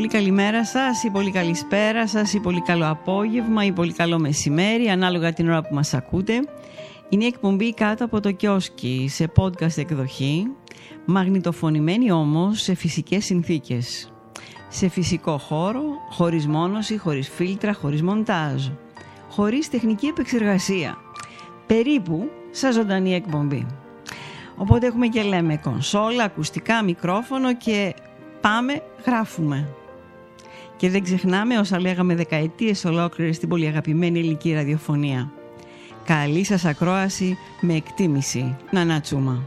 Πολύ καλημέρα σας ή πολύ καλησπέρα σας ή πολύ καλό απόγευμα ή πολύ καλό μεσημέρι ανάλογα την ώρα που μας ακούτε. Είναι η εκπομπή κάτω από το κιόσκι σε podcast εκδοχή μαγνητοφωνημένη όμως σε φυσικές συνθήκες. Σε φυσικό χώρο, χωρίς μόνωση, χωρίς φίλτρα, χωρίς μοντάζ. Χωρίς τεχνική επεξεργασία. Περίπου σαν ζωντανή εκπομπή. Οπότε έχουμε και λέμε κονσόλα, ακουστικά, μικρόφωνο και πάμε γράφουμε. Και δεν ξεχνάμε όσα λέγαμε δεκαετίες ολόκληρες στην πολύ αγαπημένη ελληνική ραδιοφωνία. Καλή σας ακρόαση με εκτίμηση. Νανάτσούμα.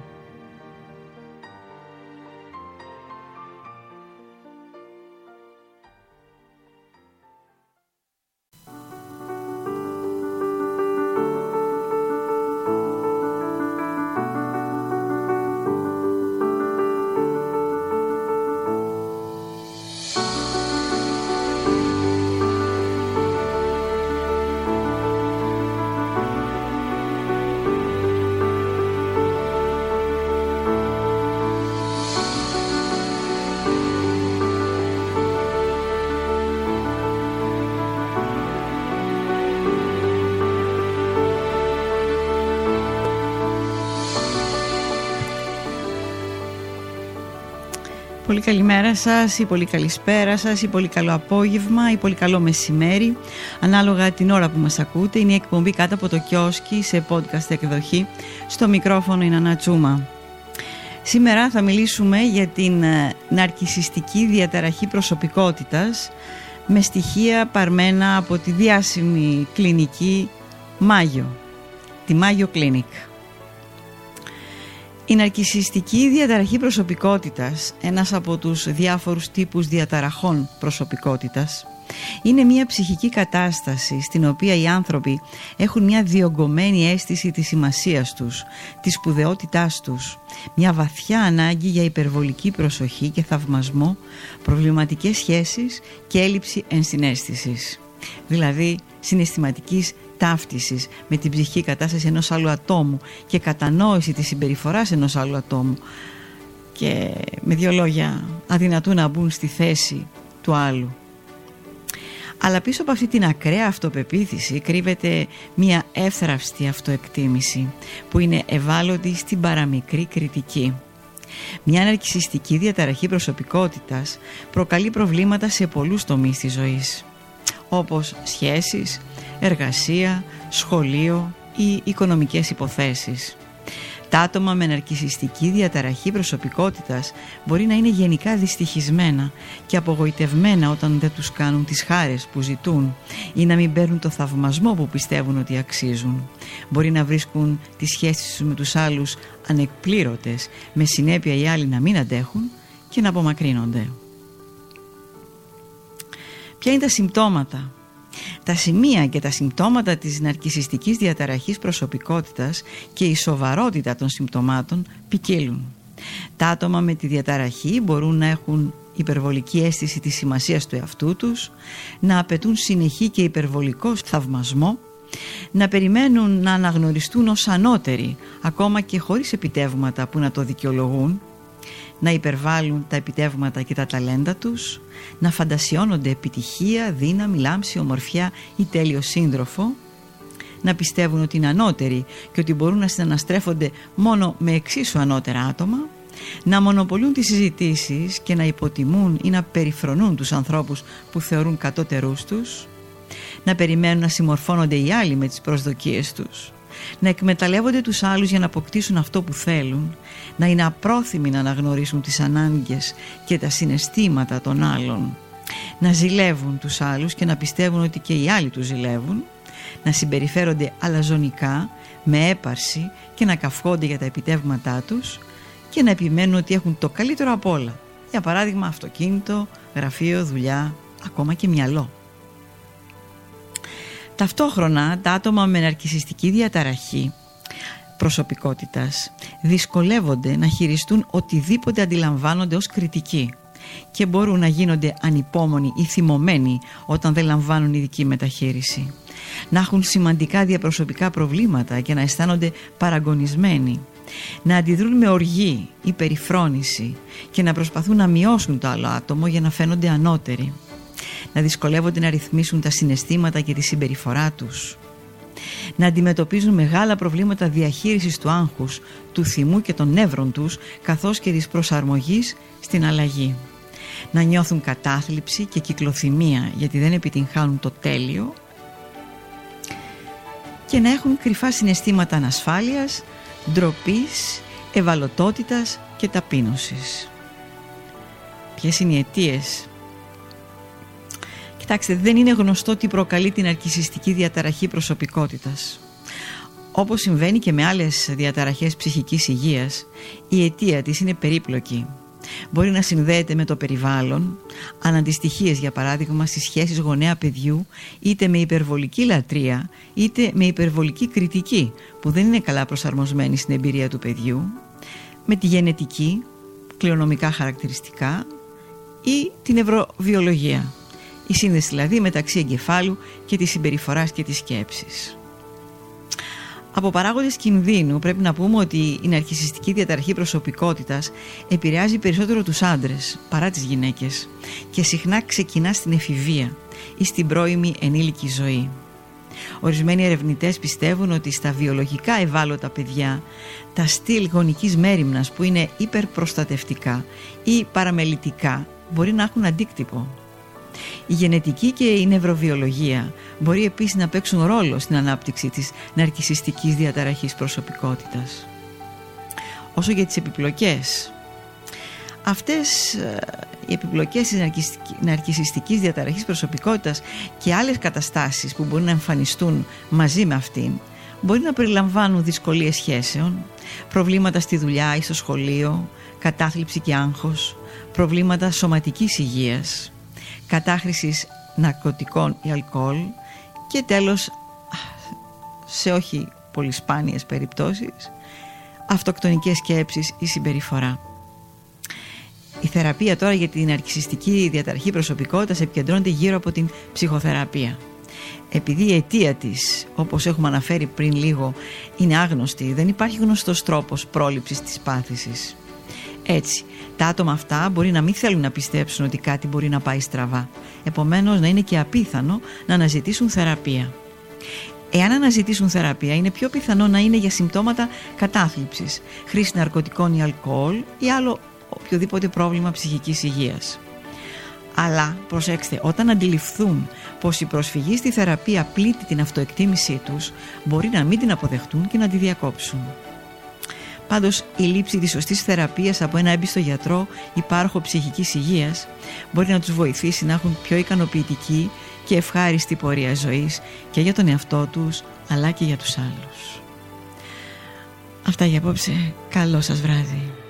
Πολύ καλημέρα σας ή πολύ καλησπέρα σας ή πολύ καλό απόγευμα ή πολύ καλό μεσημέρι. Ανάλογα την ώρα που μας ακούτε είναι η εκπομπή κάτω από το κιόσκι σε podcast εκδοχή. Στο μικρόφωνο είναι Ανατσούμα Σήμερα θα μιλήσουμε για την ε, ναρκισιστική διαταραχή προσωπικότητας με στοιχεία παρμένα από τη διάσημη κλινική Μάγιο, τη Μάγιο Clinic. Η ναρκισιστική διαταραχή προσωπικότητας, ένας από τους διάφορους τύπους διαταραχών προσωπικότητας, είναι μια ψυχική κατάσταση στην οποία οι άνθρωποι έχουν μια διωγγωμένη αίσθηση της σημασίας τους, της σπουδαιότητάς τους, μια βαθιά ανάγκη για υπερβολική προσοχή και θαυμασμό, προβληματικές σχέσεις και έλλειψη ενσυναίσθησης. Δηλαδή συναισθηματικής ταύτισης με την ψυχική κατάσταση ενός άλλου ατόμου και κατανόηση της συμπεριφοράς ενός άλλου ατόμου και με δύο λόγια αδυνατούν να μπουν στη θέση του άλλου. Αλλά πίσω από αυτή την ακραία αυτοπεποίθηση κρύβεται μια εύθραυστη αυτοεκτίμηση που είναι ευάλωτη στην παραμικρή κριτική. Μια αναρκησιστική διαταραχή προσωπικότητας προκαλεί προβλήματα σε πολλούς τομείς της ζωής όπως σχέσεις, εργασία, σχολείο ή οικονομικές υποθέσεις. Τα άτομα με ναρκισιστική διαταραχή προσωπικότητας μπορεί να είναι γενικά δυστυχισμένα και απογοητευμένα όταν δεν τους κάνουν τις χάρες που ζητούν ή να μην παίρνουν το θαυμασμό που πιστεύουν ότι αξίζουν. Μπορεί να βρίσκουν τις σχέσεις τους με τους άλλους ανεκπλήρωτες με συνέπεια οι άλλοι να μην αντέχουν και να απομακρύνονται. Ποια είναι τα συμπτώματα; Τα σημεία και τα συμπτώματα της ναρκισιστικής διαταραχής προσωπικότητας και η σοβαρότητα των συμπτωμάτων ποικίλουν. Τα άτομα με τη διαταραχή μπορούν να έχουν υπερβολική αίσθηση της σημασίας του εαυτού τους, να απαιτούν συνεχή και υπερβολικό θαυμασμό, να περιμένουν να αναγνωριστούν ως ανώτεροι, ακόμα και χωρίς επιτεύγματα που να το δικαιολογούν, να υπερβάλλουν τα επιτεύγματα και τα ταλέντα τους, να φαντασιώνονται επιτυχία, δύναμη, λάμψη, ομορφιά ή τέλειο σύντροφο, να πιστεύουν ότι είναι ανώτεροι και ότι μπορούν να συναναστρέφονται μόνο με εξίσου ανώτερα άτομα, να μονοπολούν τις συζητήσεις και να υποτιμούν ή να περιφρονούν τους ανθρώπους που θεωρούν κατώτερούς τους, να περιμένουν να συμμορφώνονται οι άλλοι με τις προσδοκίες τους, να εκμεταλλεύονται τους άλλους για να αποκτήσουν αυτό που θέλουν, να είναι απρόθυμοι να αναγνωρίσουν τις ανάγκες και τα συναισθήματα των άλλων, να ζηλεύουν τους άλλους και να πιστεύουν ότι και οι άλλοι τους ζηλεύουν, να συμπεριφέρονται αλαζονικά, με έπαρση και να καυχόνται για τα επιτεύγματά τους και να επιμένουν ότι έχουν το καλύτερο από όλα. Για παράδειγμα αυτοκίνητο, γραφείο, δουλειά, ακόμα και μυαλό. Ταυτόχρονα τα άτομα με ναρκισιστική διαταραχή προσωπικότητας δυσκολεύονται να χειριστούν οτιδήποτε αντιλαμβάνονται ως κριτική και μπορούν να γίνονται ανυπόμονοι ή θυμωμένοι όταν δεν λαμβάνουν ειδική μεταχείριση. Να έχουν σημαντικά διαπροσωπικά προβλήματα και να αισθάνονται παραγωνισμένοι. να αντιδρούν με οργή ή περιφρόνηση και να προσπαθούν να μειώσουν το άλλο άτομο για να φαίνονται ανώτεροι να δυσκολεύονται να ρυθμίσουν τα συναισθήματα και τη συμπεριφορά τους. Να αντιμετωπίζουν μεγάλα προβλήματα διαχείρισης του άγχους, του θυμού και των νεύρων τους καθώς και της προσαρμογής στην αλλαγή. Να νιώθουν κατάθλιψη και κυκλοθυμία γιατί δεν επιτυγχάνουν το τέλειο. Και να έχουν κρυφά συναισθήματα ανασφάλειας, ντροπής, ευαλωτότητας και ταπείνωσης. Ποιες είναι οι αιτίες Κοιτάξτε, δεν είναι γνωστό τι προκαλεί την αρκισιστική διαταραχή προσωπικότητας. Όπως συμβαίνει και με άλλες διαταραχές ψυχικής υγείας, η αιτία της είναι περίπλοκη. Μπορεί να συνδέεται με το περιβάλλον, αναντιστοιχίες για παράδειγμα στις σχέσεις γονέα-παιδιού, είτε με υπερβολική λατρεία, είτε με υπερβολική κριτική, που δεν είναι καλά προσαρμοσμένη στην εμπειρία του παιδιού, με τη γενετική, κληρονομικά χαρακτηριστικά ή την ευρωβιολογία η σύνδεση δηλαδή μεταξύ εγκεφάλου και της συμπεριφοράς και της σκέψης. Από παράγοντες κινδύνου πρέπει να πούμε ότι η ναρκισιστική διαταραχή προσωπικότητας επηρεάζει περισσότερο τους άντρες παρά τις γυναίκες και συχνά ξεκινά στην εφηβεία ή στην πρώιμη ενήλικη ζωή. Ορισμένοι ερευνητές πιστεύουν ότι στα βιολογικά ευάλωτα παιδιά τα στυλ γονικής μέρημνας που είναι υπερπροστατευτικά ή παραμελητικά μπορεί να έχουν αντίκτυπο η γενετική και η νευροβιολογία μπορεί επίσης να παίξουν ρόλο στην ανάπτυξη της ναρκισιστικής διαταραχής προσωπικότητας. Όσο για τις επιπλοκές, αυτές ε, οι επιπλοκές της ναρκισιστικής διαταραχής προσωπικότητας και άλλες καταστάσεις που μπορεί να εμφανιστούν μαζί με αυτήν μπορεί να περιλαμβάνουν δυσκολίες σχέσεων, προβλήματα στη δουλειά ή στο σχολείο, κατάθλιψη και άγχος, προβλήματα σωματικής υγείας, κατάχρησης ναρκωτικών ή αλκοόλ και τέλος σε όχι πολύ σπάνιες περιπτώσεις αυτοκτονικές σκέψεις ή συμπεριφορά. Η θεραπεία τώρα για την αρκισιστική διαταραχή προσωπικότητας επικεντρώνεται γύρω από την ψυχοθεραπεία. Επειδή η αιτία της, όπως έχουμε αναφέρει πριν λίγο, είναι άγνωστη, δεν υπάρχει γνωστός τρόπος πρόληψης της πάθησης. Έτσι, τα άτομα αυτά μπορεί να μην θέλουν να πιστέψουν ότι κάτι μπορεί να πάει στραβά. Επομένως να είναι και απίθανο να αναζητήσουν θεραπεία. Εάν αναζητήσουν θεραπεία είναι πιο πιθανό να είναι για συμπτώματα κατάθλιψης, χρήση ναρκωτικών ή αλκοόλ ή άλλο οποιοδήποτε πρόβλημα ψυχικής υγείας. Αλλά προσέξτε, όταν αντιληφθούν πως η προσφυγή στη θεραπεία πλήττει την αυτοεκτίμησή τους, μπορεί να μην την αποδεχτούν και να τη διακόψουν. Πάντως, η λήψη της σωστής θεραπείας από ένα έμπιστο γιατρό υπάρχο ψυχικής υγείας μπορεί να τους βοηθήσει να έχουν πιο ικανοποιητική και ευχάριστη πορεία ζωής και για τον εαυτό τους αλλά και για τους άλλους. Αυτά για απόψε. Καλό σας βράδυ.